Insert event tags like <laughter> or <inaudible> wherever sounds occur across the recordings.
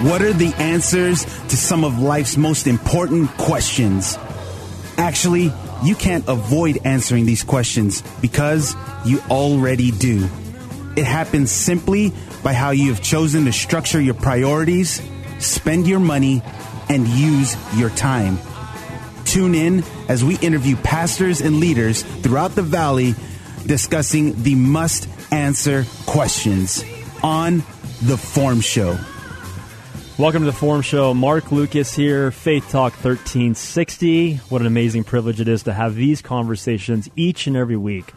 What are the answers to some of life's most important questions? Actually, you can't avoid answering these questions because you already do. It happens simply by how you have chosen to structure your priorities, spend your money, and use your time. Tune in as we interview pastors and leaders throughout the valley discussing the must answer questions on The Form Show. Welcome to the Form Show. Mark Lucas here, Faith Talk 1360. What an amazing privilege it is to have these conversations each and every week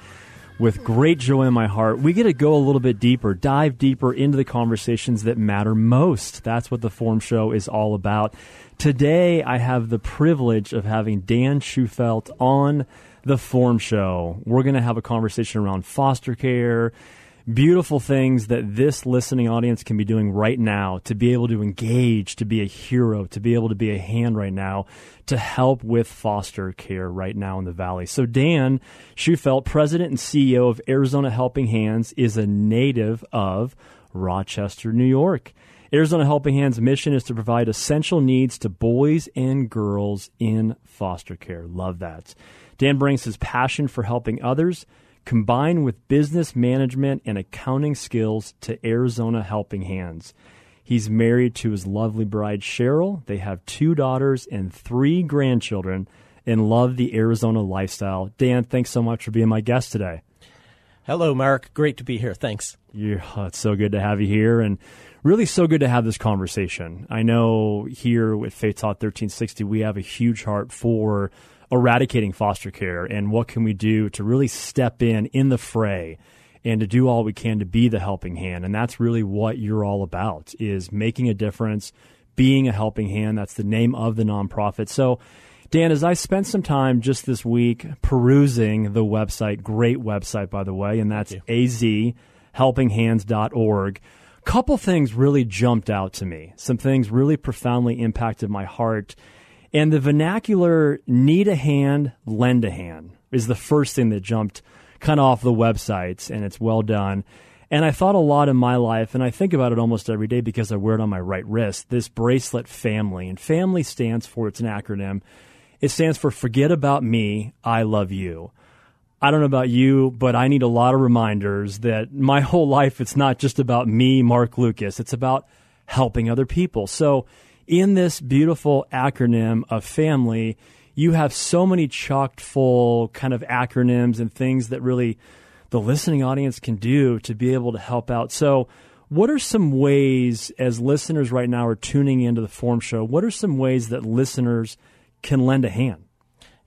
with great joy in my heart. We get to go a little bit deeper, dive deeper into the conversations that matter most. That's what the Form Show is all about. Today, I have the privilege of having Dan Shufelt on the Form Show. We're going to have a conversation around foster care beautiful things that this listening audience can be doing right now to be able to engage, to be a hero, to be able to be a hand right now to help with foster care right now in the Valley. So, Dan Shufelt, president and CEO of Arizona Helping Hands, is a native of Rochester, New York. Arizona Helping Hands' mission is to provide essential needs to boys and girls in foster care. Love that. Dan brings his passion for helping others combined with business management and accounting skills to Arizona Helping Hands. He's married to his lovely bride, Cheryl. They have two daughters and three grandchildren and love the Arizona lifestyle. Dan, thanks so much for being my guest today. Hello, Mark. Great to be here. Thanks. Yeah, it's so good to have you here and really so good to have this conversation. I know here with Faith Talk 1360, we have a huge heart for eradicating foster care and what can we do to really step in in the fray and to do all we can to be the helping hand. And that's really what you're all about is making a difference being a helping hand. That's the name of the nonprofit. So dan as i spent some time just this week perusing the website great website by the way and that's azhelpinghands.org a couple things really jumped out to me. Some things really profoundly impacted my heart and the vernacular need a hand, lend a hand is the first thing that jumped kind of off the websites, and it's well done. And I thought a lot in my life, and I think about it almost every day because I wear it on my right wrist this bracelet family. And family stands for, it's an acronym, it stands for Forget About Me, I Love You. I don't know about you, but I need a lot of reminders that my <laughs> whole life, it's not just about me, Mark Lucas, it's about helping other people. So, in this beautiful acronym of family, you have so many chocked full kind of acronyms and things that really the listening audience can do to be able to help out. So, what are some ways, as listeners right now are tuning into the Form Show, what are some ways that listeners can lend a hand?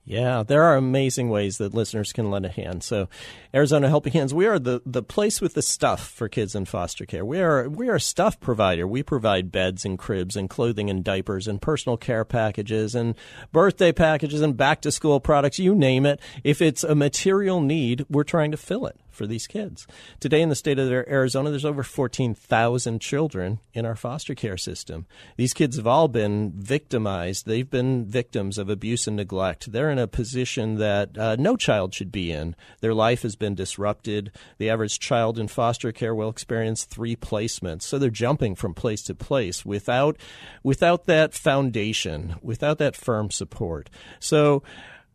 Yeah, there are amazing ways that listeners can lend a hand. So, Arizona Helping Hands, we are the, the place with the stuff for kids in foster care. We are we are a stuff provider. We provide beds and cribs and clothing and diapers and personal care packages and birthday packages and back to school products. You name it. If it's a material need, we're trying to fill it for these kids. Today in the state of Arizona, there's over 14,000 children in our foster care system. These kids have all been victimized. They've been victims of abuse and neglect. They're in a position that uh, no child should be in. Their life has been disrupted. The average child in foster care will experience three placements. So they're jumping from place to place without, without that foundation, without that firm support. So,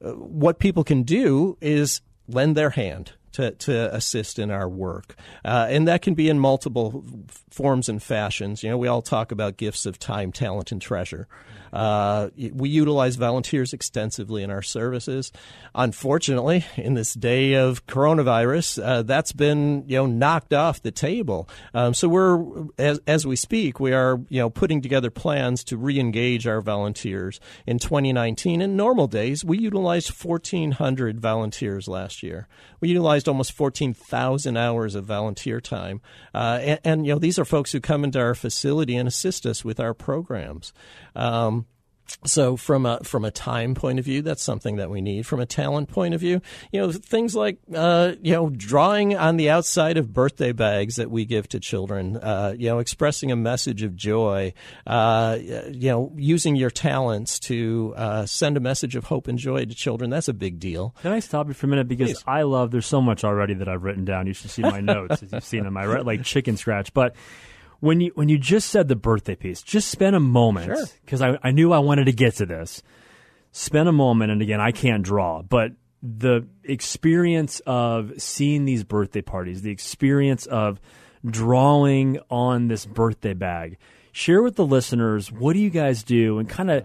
uh, what people can do is lend their hand to, to assist in our work. Uh, and that can be in multiple forms and fashions. You know, we all talk about gifts of time, talent, and treasure. Uh, we utilize volunteers extensively in our services. Unfortunately, in this day of coronavirus, uh, that's been you know knocked off the table. Um, so we're as, as we speak, we are you know putting together plans to re-engage our volunteers in 2019. In normal days, we utilized 1,400 volunteers last year. We utilized almost 14,000 hours of volunteer time, uh, and, and you know these are folks who come into our facility and assist us with our programs. Um, so from a from a time point of view, that's something that we need. From a talent point of view, you know things like uh, you know drawing on the outside of birthday bags that we give to children, uh, you know expressing a message of joy, uh, you know using your talents to uh, send a message of hope and joy to children. That's a big deal. Can I stop you for a minute because Please. I love. There's so much already that I've written down. You should see my <laughs> notes as you've seen them. I write like chicken scratch, but when you when you just said the birthday piece, just spend a moment because I, I knew I wanted to get to this. Spend a moment, and again, I can't draw, but the experience of seeing these birthday parties, the experience of drawing on this birthday bag. Share with the listeners what do you guys do, and kind of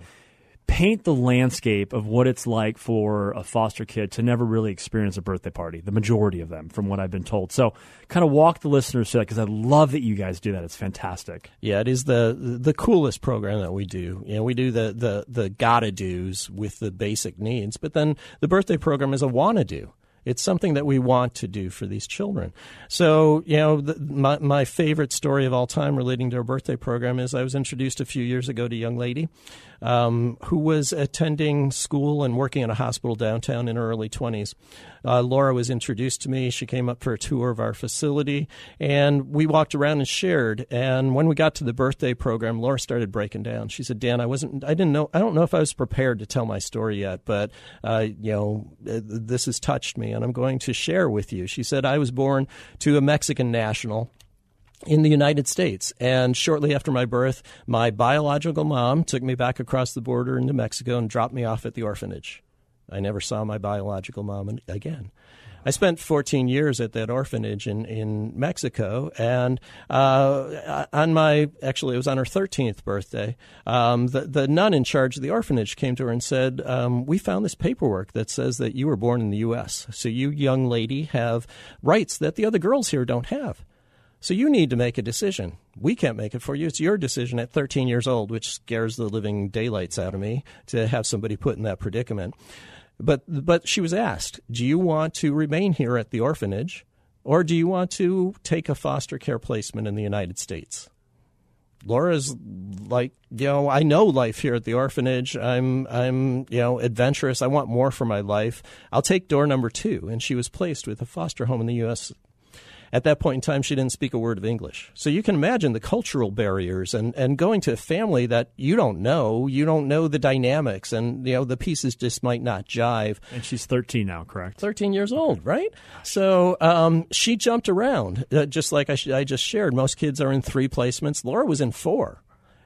paint the landscape of what it's like for a foster kid to never really experience a birthday party, the majority of them, from what I've been told. So, kind of walk the listeners through that because I love that you guys do that. It's fantastic. Yeah, it is the the coolest program that we do. You know, we do the the the gotta dos with the basic needs, but then the birthday program is a wanna do. It's something that we want to do for these children. So, you know, the, my, my favorite story of all time relating to our birthday program is I was introduced a few years ago to a young lady um, who was attending school and working in a hospital downtown in her early 20s. Uh, Laura was introduced to me. She came up for a tour of our facility, and we walked around and shared. And when we got to the birthday program, Laura started breaking down. She said, "Dan, I wasn't. I didn't know. I don't know if I was prepared to tell my story yet, but uh, you know, uh, this has touched me, and I'm going to share with you." She said, "I was born to a Mexican national." In the United States. And shortly after my birth, my biological mom took me back across the border into Mexico and dropped me off at the orphanage. I never saw my biological mom again. I spent 14 years at that orphanage in, in Mexico, and uh, on my actually it was on her 13th birthday. Um, the the nun in charge of the orphanage came to her and said, um, "We found this paperwork that says that you were born in the U.S., so you young lady have rights that the other girls here don't have." So you need to make a decision. We can't make it for you. It's your decision at 13 years old, which scares the living daylights out of me to have somebody put in that predicament. But but she was asked, "Do you want to remain here at the orphanage or do you want to take a foster care placement in the United States?" Laura's like, you know, I know life here at the orphanage. I'm, I'm, you know, adventurous. I want more for my life. I'll take door number two. And she was placed with a foster home in the U.S. At that point in time, she didn't speak a word of English. So you can imagine the cultural barriers and, and going to a family that you don't know, you don't know the dynamics, and you know the pieces just might not jive. And she's 13 now, correct? 13 years old, right? So um, she jumped around, uh, just like I, sh- I just shared. Most kids are in three placements. Laura was in four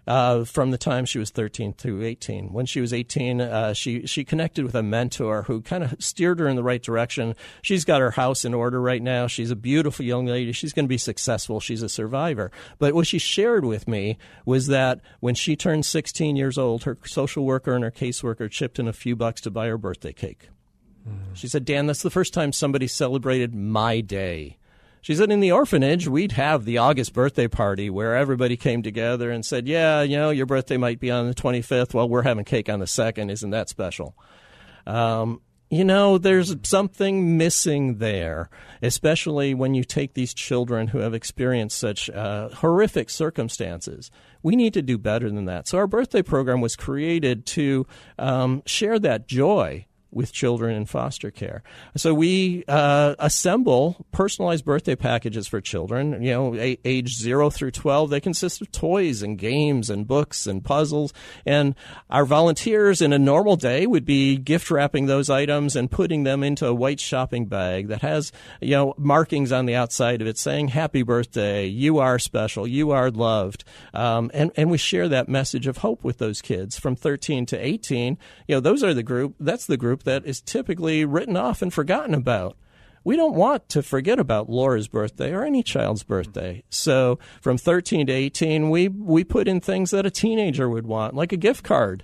uh, from the time she was 13 to 18. When she was 18, uh, she she connected with a mentor who kind of steered her in the right direction. She's got her house in order right now. She's a beautiful young lady. She's going to be successful. She's a survivor. But what she shared with me was that when she turned 16 years old, her social worker and her caseworker chipped in a few bucks to buy her birthday cake. She said, Dan, that's the first time somebody celebrated my day. She said in the orphanage, we'd have the August birthday party where everybody came together and said, Yeah, you know, your birthday might be on the 25th. Well, we're having cake on the 2nd. Isn't that special? Um, you know, there's something missing there, especially when you take these children who have experienced such uh, horrific circumstances. We need to do better than that. So, our birthday program was created to um, share that joy with children in foster care. So we uh, assemble personalized birthday packages for children. You know, a- age zero through twelve. They consist of toys and games and books and puzzles. And our volunteers in a normal day would be gift wrapping those items and putting them into a white shopping bag that has you know markings on the outside of it saying "Happy Birthday," "You are special," "You are loved," um, and and we share that message of hope with those kids from 13 to 18. You know, those are the group. That's the group that is typically written off and forgotten about. We don't want to forget about Laura's birthday or any child's birthday. So from 13 to 18, we, we put in things that a teenager would want, like a gift card.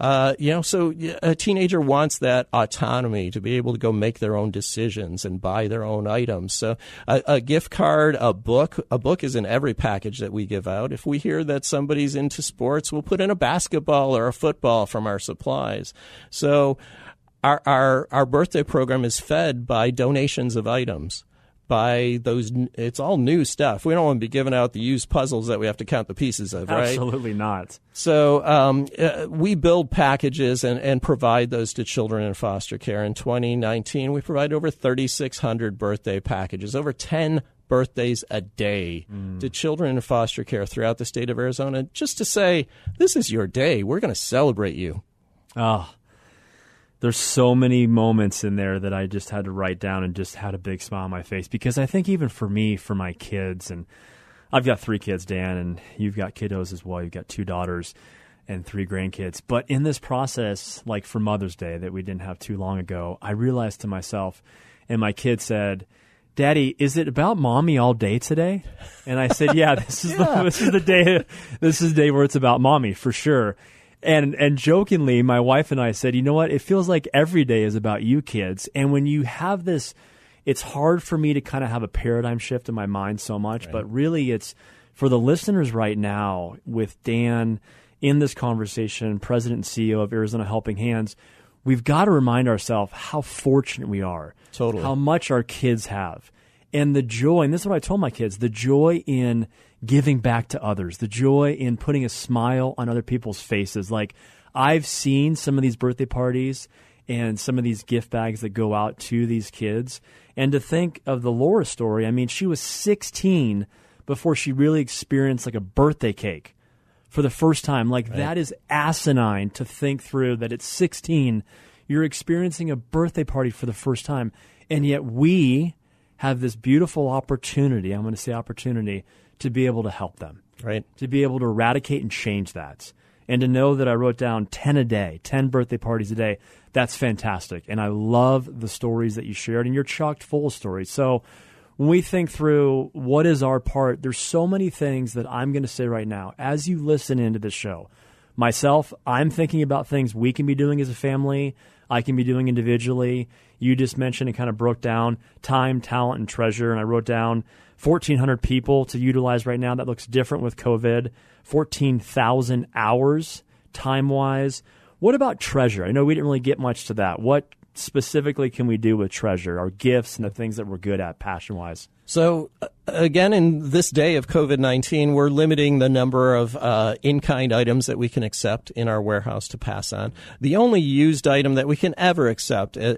Uh, you know, so a teenager wants that autonomy to be able to go make their own decisions and buy their own items. So a, a, gift card, a book, a book is in every package that we give out. If we hear that somebody's into sports, we'll put in a basketball or a football from our supplies. So our, our, our birthday program is fed by donations of items by those it's all new stuff. We don't want to be giving out the used puzzles that we have to count the pieces of right? Absolutely not. So um, uh, we build packages and, and provide those to children in foster care. In 2019 we provided over 3600 birthday packages over 10 birthdays a day mm. to children in foster care throughout the state of arizona. Just to say this is your day. We're going to celebrate you. Oh there's so many moments in there that I just had to write down and just had a big smile on my face because I think even for me, for my kids, and I've got three kids, Dan, and you've got kiddos as well. You've got two daughters and three grandkids. But in this process, like for Mother's Day that we didn't have too long ago, I realized to myself, and my kid said, Daddy, is it about mommy all day today? And I said, Yeah, <laughs> this is Yeah. the this is the day this is the day where it's about mommy for sure. And and jokingly, my wife and I said, you know what? It feels like every day is about you kids. And when you have this, it's hard for me to kind of have a paradigm shift in my mind so much. But really, it's for the listeners right now with Dan in this conversation, President and CEO of Arizona Helping Hands. We've got to remind ourselves how fortunate we are. Totally. How much our kids have. And the joy, and this is what I told my kids the joy in giving back to others, the joy in putting a smile on other people's faces. Like, I've seen some of these birthday parties and some of these gift bags that go out to these kids. And to think of the Laura story, I mean, she was 16 before she really experienced like a birthday cake for the first time. Like, that is asinine to think through that at 16, you're experiencing a birthday party for the first time. And yet, we have this beautiful opportunity I'm going to say opportunity to be able to help them, Right. to be able to eradicate and change that. And to know that I wrote down 10 a day, 10 birthday parties a day, that's fantastic. And I love the stories that you shared, and you're chocked full of stories. So, when we think through what is our part, there's so many things that I'm going to say right now as you listen into this show. Myself, I'm thinking about things we can be doing as a family, I can be doing individually. You just mentioned and kind of broke down time, talent, and treasure. And I wrote down 1,400 people to utilize right now. That looks different with COVID. 14,000 hours time wise. What about treasure? I know we didn't really get much to that. What specifically can we do with treasure, our gifts, and the things that we're good at passion wise? So, uh, again, in this day of COVID 19, we're limiting the number of uh, in kind items that we can accept in our warehouse to pass on. The only used item that we can ever accept i-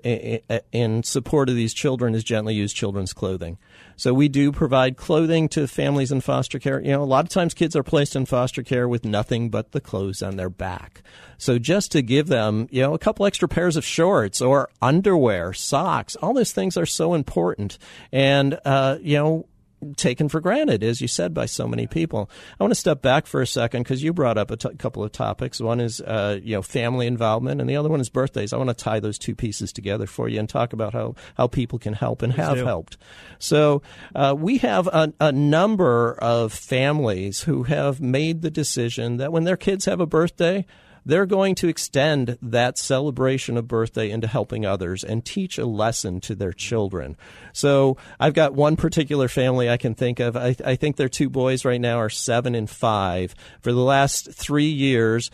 i- in support of these children is gently used children's clothing. So, we do provide clothing to families in foster care. You know, a lot of times kids are placed in foster care with nothing but the clothes on their back. So, just to give them, you know, a couple extra pairs of shorts or underwear, socks, all those things are so important. And, uh, you know, taken for granted, as you said, by so many people. I want to step back for a second because you brought up a t- couple of topics. One is, uh, you know, family involvement, and the other one is birthdays. I want to tie those two pieces together for you and talk about how, how people can help and have do. helped. So uh, we have a, a number of families who have made the decision that when their kids have a birthday, they're going to extend that celebration of birthday into helping others and teach a lesson to their children. So I've got one particular family I can think of. I, I think their two boys right now are seven and five. For the last three years,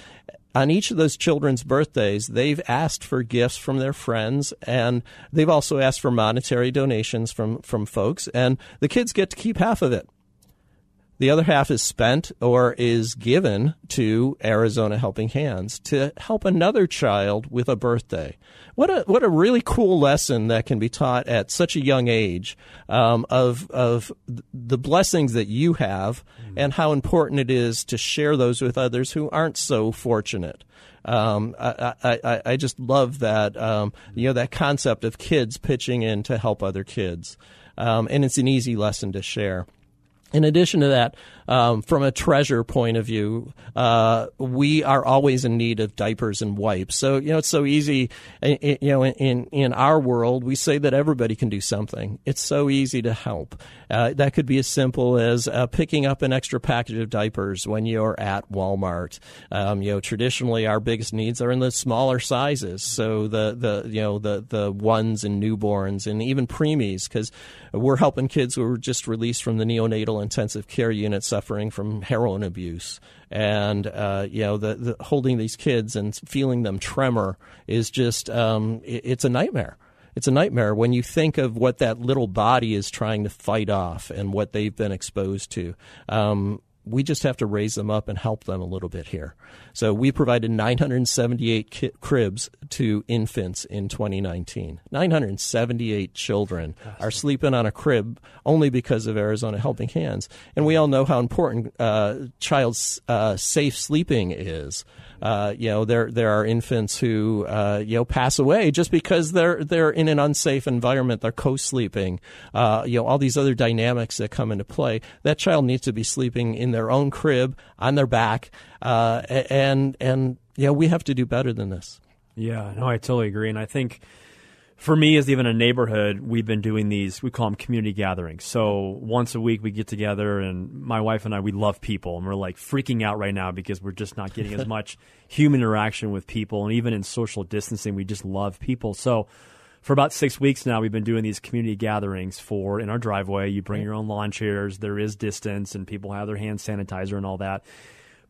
on each of those children's birthdays, they've asked for gifts from their friends, and they've also asked for monetary donations from, from folks, and the kids get to keep half of it. The other half is spent or is given to Arizona Helping Hands to help another child with a birthday. What a what a really cool lesson that can be taught at such a young age um, of of the blessings that you have and how important it is to share those with others who aren't so fortunate. Um, I, I, I- I just love that um, you know that concept of kids pitching in to help other kids, um, and it's an easy lesson to share. In addition to that, um, from a treasure point of view, uh, we are always in need of diapers and wipes. So you know it's so easy. i- i- You know, in in our world, we say that everybody can do something. It's so easy to help. Uh, that could be as simple as uh, picking up an extra package of diapers when you're at Walmart. Um, you know, traditionally our biggest needs are in the smaller sizes. So the the you know the the ones and newborns and even preemies because we're helping kids who were just released from the neonatal intensive care unit suffering from heroin abuse. And uh, you know, the, the holding these kids and feeling them tremor is just um, it- it's a nightmare. It's a nightmare when you think of what that little body is trying to fight off and what they've been exposed to. Um, we just have to raise them up and help them a little bit here. So we provided 978 ki- cribs to infants in 2019. 978 children are sleeping on a crib only because of Arizona Helping Hands, and we all know how important uh, child's uh, safe sleeping is. Uh, you know, there there are infants who uh, you know pass away just because they're they're in an unsafe environment. They're co-sleeping. Uh, you know, all these other dynamics that come into play. That child needs to be sleeping in their own crib on their back, uh, and and yeah, we have to do better than this. Yeah, no, I totally agree, and I think for me, as even a neighborhood, we've been doing these. We call them community gatherings. So once a week, we get together, and my wife and I, we love people, and we're like freaking out right now because we're just not getting as <laughs> much human interaction with people, and even in social distancing, we just love people. So for about six weeks now, we've been doing these community gatherings for in our driveway. You bring your own lawn chairs. There is distance, and people have their hand sanitizer and all that.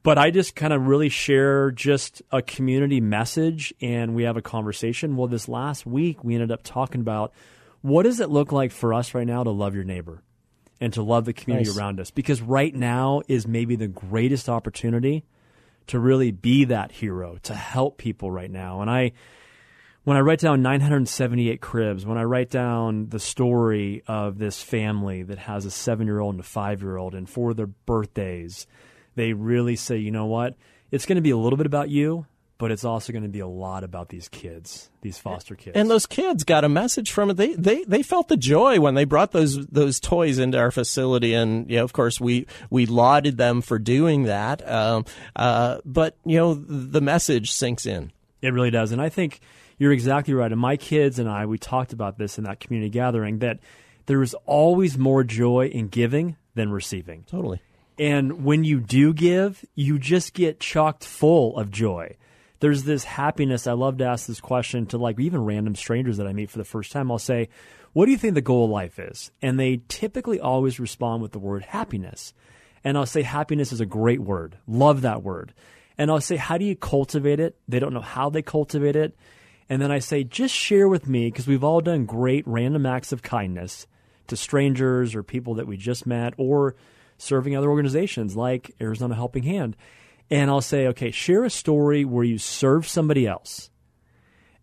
But I just kind of really share just a community message and we have a conversation. Well, this last week, we ended up talking about what does it look like for us right now to love your neighbor and to love the community Nice. around us? Because right now is maybe the greatest opportunity to really be that hero, to help people right now. And I, when I write down 978 cribs, when I write down the story of this family that has a seven year old and a five year old, and for their birthdays, they really say, you know what? It's going to be a little bit about you, but it's also going to be a lot about these kids, these foster kids. And those kids got a message from it. They they they felt the joy when they brought those those toys into our facility, and you know, of course, we we lauded them for doing that. Um, uh, but you know, the message sinks in. It really does. And I think you're exactly right. And my kids and I, we talked about this in that community gathering that there is always more joy in giving than receiving. Totally. And when you do give, you just get chocked full of joy. There's this happiness. I love to ask this question to like even random strangers that I meet for the first time. I'll say, What do you think the goal of life is? And they typically always respond with the word happiness. And I'll say, Happiness is a great word. Love that word. And I'll say, How do you cultivate it? They don't know how they cultivate it. And then I say, Just share with me, because we've all done great random acts of kindness to strangers or people that we just met or serving other organizations like Arizona Helping Hand. And I'll say, okay, share a story where you serve somebody else.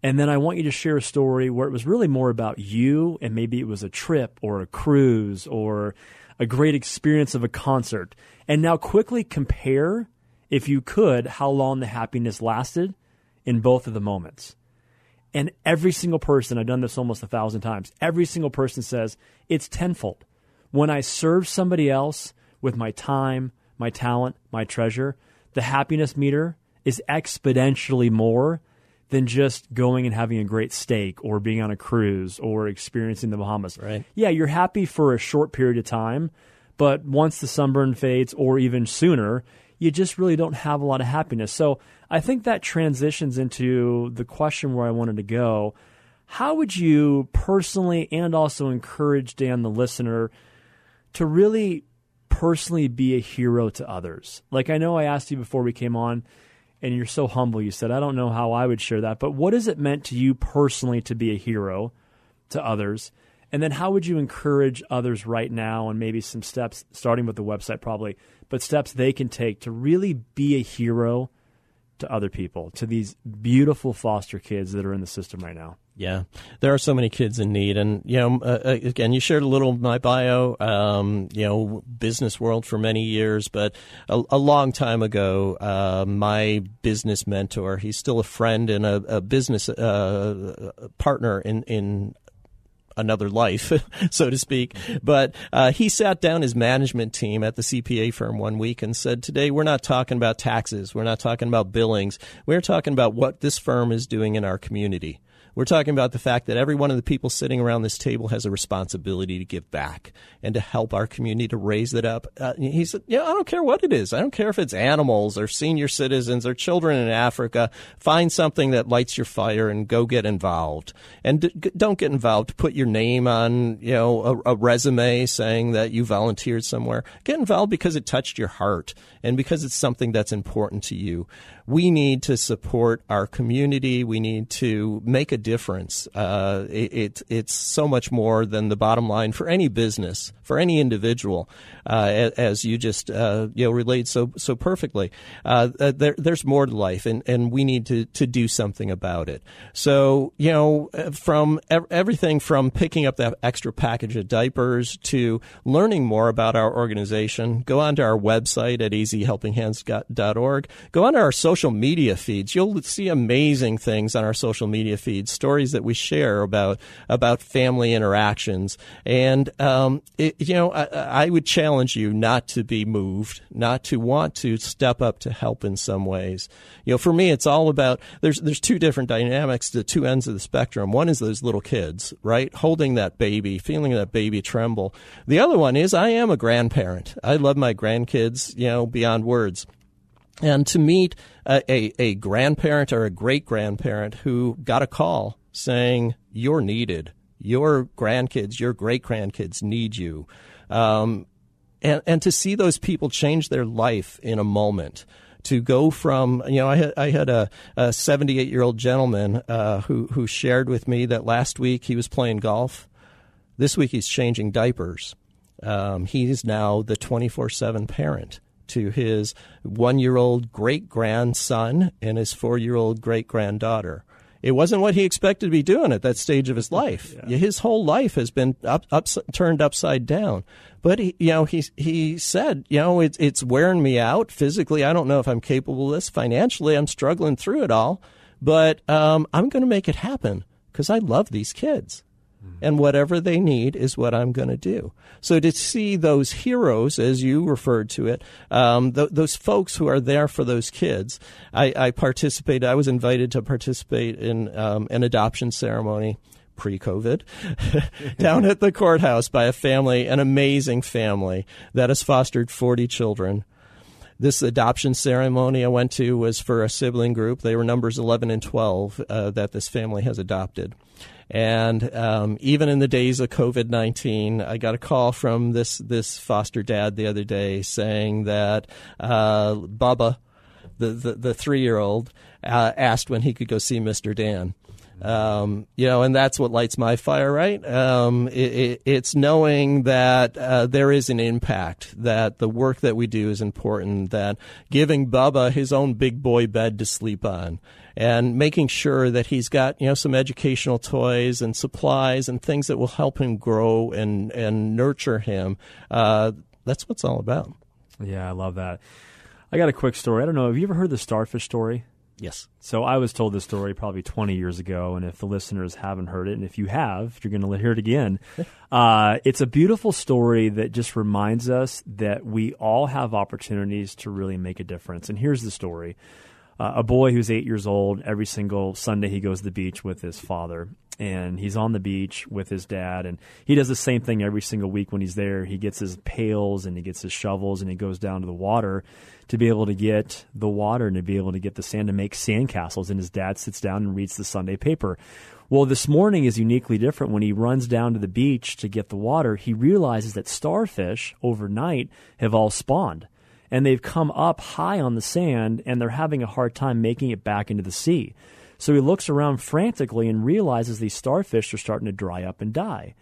And then I want you to share a story where it was really more about you and maybe it was a trip or a cruise or a great experience of a concert. And now quickly compare, if you could, how long the happiness lasted in both of the moments. And every single person, I've done this almost a thousand times, every single person says it's tenfold. When I serve somebody else with my time, my talent, my treasure, the happiness meter is exponentially more than just going and having a great steak or being on a cruise or experiencing the Bahamas. Right. Yeah, you're happy for a short period of time, but once the sunburn fades or even sooner, you just really don't have a lot of happiness. So I think that transitions into the question where I wanted to go. How would you personally and also encourage Dan, the listener, to really personally be a hero to others? Like I know I asked you before we came on, and you're so humble. You said, I don't know how I would share that, but what has it meant to you personally to be a hero to others? And then how would you encourage others right now and maybe some steps, starting with the website probably, but steps they can take to really be a hero to other people, to these beautiful foster kids that are in the system right now? Yeah, there are so many kids in need, and you know, uh, uh, again, you shared a little my bio. Um, you know, business world for many years, but a, a long time ago, uh, my business mentor, he's still a friend and a, a business uh, partner in in another life, <laughs> so to speak. But uh, he sat down his management team at the CPA firm one week and said, Today we're not talking about taxes, we're not talking about billings, we're talking about what this firm is doing in our community. We're talking about the fact that every one of the people sitting around this table has a responsibility to give back and to help our community to raise it up. Uh, he said, "Yeah, I don't care what it is. I don't care if it's animals or senior citizens or children in Africa. Find something that lights your fire and go get involved. And d- don't get involved. Put your name on, you know, a, a resume saying that you volunteered somewhere. Get involved because it touched your heart and because it's something that's important to you. We need to support our community. We need to make a difference. Uh, it, it, it's so much more than the bottom line for any business, for any individual, uh, as you just uh, you know relayed so so perfectly. Uh, uh, there, there's more to life, and, and we need to, to do something about it. So you know, from everything from picking up that extra package of diapers to learning more about our organization, go onto our website at azhelpinghands.org. Go onto our social media feeds. You'll see amazing things on our social media feeds, stories that we share about about family interactions. And um, it, you know, I, I would challenge you not to be moved, not to want to step up to help in some ways. You know, for me, it's all about there's there's two different dynamics, the two ends of the spectrum. One is those little kids, right, holding that baby, feeling that baby tremble. The other one is I am a grandparent. I love my grandkids, you know, beyond words and to meet a, a, a grandparent or a great grandparent who got a call saying, You're needed. Your grandkids, your great grandkids need you. Um, and, and to see those people change their life in a moment to go from you know I had I had a, a 78 year old gentleman uh, who who shared with me that last week he was playing golf. This week he's changing diapers. Um, he's now the 24 7 parent to his one year old great grandson and his four year old great granddaughter. It wasn't what he expected to be doing at that stage of his life. Yeah. His whole life has been up, up, turned upside down. But he, you know, he he said, you know, it's it's wearing me out physically. I don't know if I'm capable of this. Financially, I'm struggling through it all. But um, I'm going to make it happen because I love these kids and whatever they need is what I'm going to do. So to see those heroes, as you referred to it, um, th- those folks who are there for those kids, I, I participated. I was invited to participate in um, an adoption ceremony pre-COVID, <laughs> down at the courthouse by a family, an amazing family that has fostered 40 children. This adoption ceremony I went to was for a sibling group. They were numbers 11 and 12 uh, that this family has adopted. And um, even in the days of COVID nineteen, I got a call from this this foster dad the other day saying that uh, Bubba, the the, the three year old, uh, asked when he could go see Mister Dan. Um, you know, and that's what lights my fire, right? Um, it, it, it's knowing that uh, there is an impact, that the work that we do is important, that giving Bubba his own big boy bed to sleep on, and making sure that he's got you know some educational toys and supplies and things that will help him grow and and nurture him. Uh, that's what it's all about. Yeah, I love that. I got a quick story. I don't know. Have you ever heard the starfish story? Yes. So I was told this story probably 20 years ago, and if the listeners haven't heard it, and if you have, you're going to hear it again. <laughs> uh, it's a beautiful story that just reminds us that we all have opportunities to really make a difference. And here's the story uh, a boy who's eight years old. Every single Sunday, he goes to the beach with his father, and he's on the beach with his dad. And he does the same thing every single week when he's there. He gets his pails and he gets his shovels and he goes down to the water to be able to get the water and to be able to get the sand to make sandcastles. And his dad sits down and reads the Sunday paper. Well, this morning is uniquely different. When he runs down to the beach to get the water, he realizes that starfish overnight have all spawned and they've come up high on the sand and they're having a hard time making it back into the sea. So he looks around frantically and realizes these starfish are starting to dry up and die.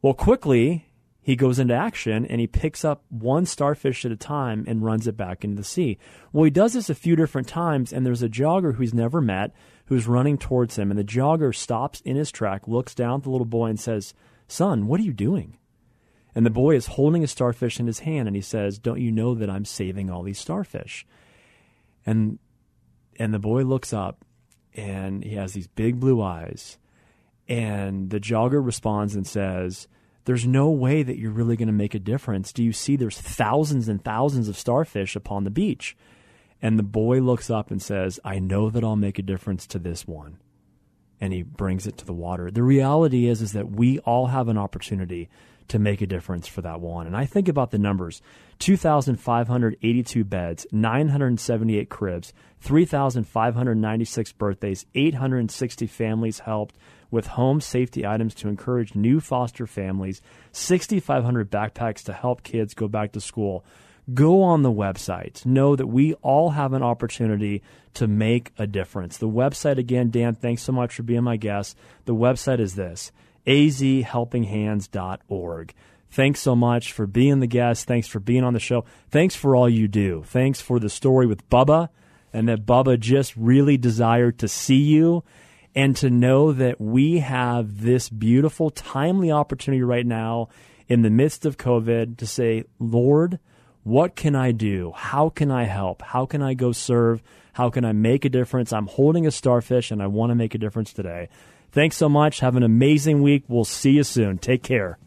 Well, quickly, he goes into action and he picks up one starfish at a time and runs it back into the sea. Well, he does this a few different times, and there's a jogger who he's never met who's running towards him, and the jogger stops in his track, looks down at the little boy, and says, Son, what are you doing? And the boy is holding a starfish in his hand and he says, Don't you know that I'm saving all these starfish? And and the boy looks up and he has these big blue eyes. And the jogger responds and says, There's no way that you're really going to make a difference. Do you see there's thousands and thousands of starfish upon the beach? And the boy looks up and says, I know that I'll make a difference to this one. And he brings it to the water. The reality is, is that we all have an opportunity to make a difference for that one. And I think about the numbers 2,582 beds, 978 cribs, 3,596 birthdays, 860 families helped with home safety items to encourage new foster families, 6,500 backpacks to help kids go back to school. go on the website. Know that we all have an opportunity to make a difference. The website, again, Dan, thanks so much for being my guest. The website is this azhelpinghands.org. Thanks so much for being the guest. Thanks for being on the show. Thanks for all you do. Thanks for the story with Bubba and that Bubba just really desired to see you and to know that we have this beautiful, timely opportunity right now in the midst of COVID to say, Lord, what can I do? How can I help? How can I go serve? How can I make a difference? I'm holding a starfish and I want to make a difference today. Thanks so much. Have an amazing week. We'll see you soon. Take care.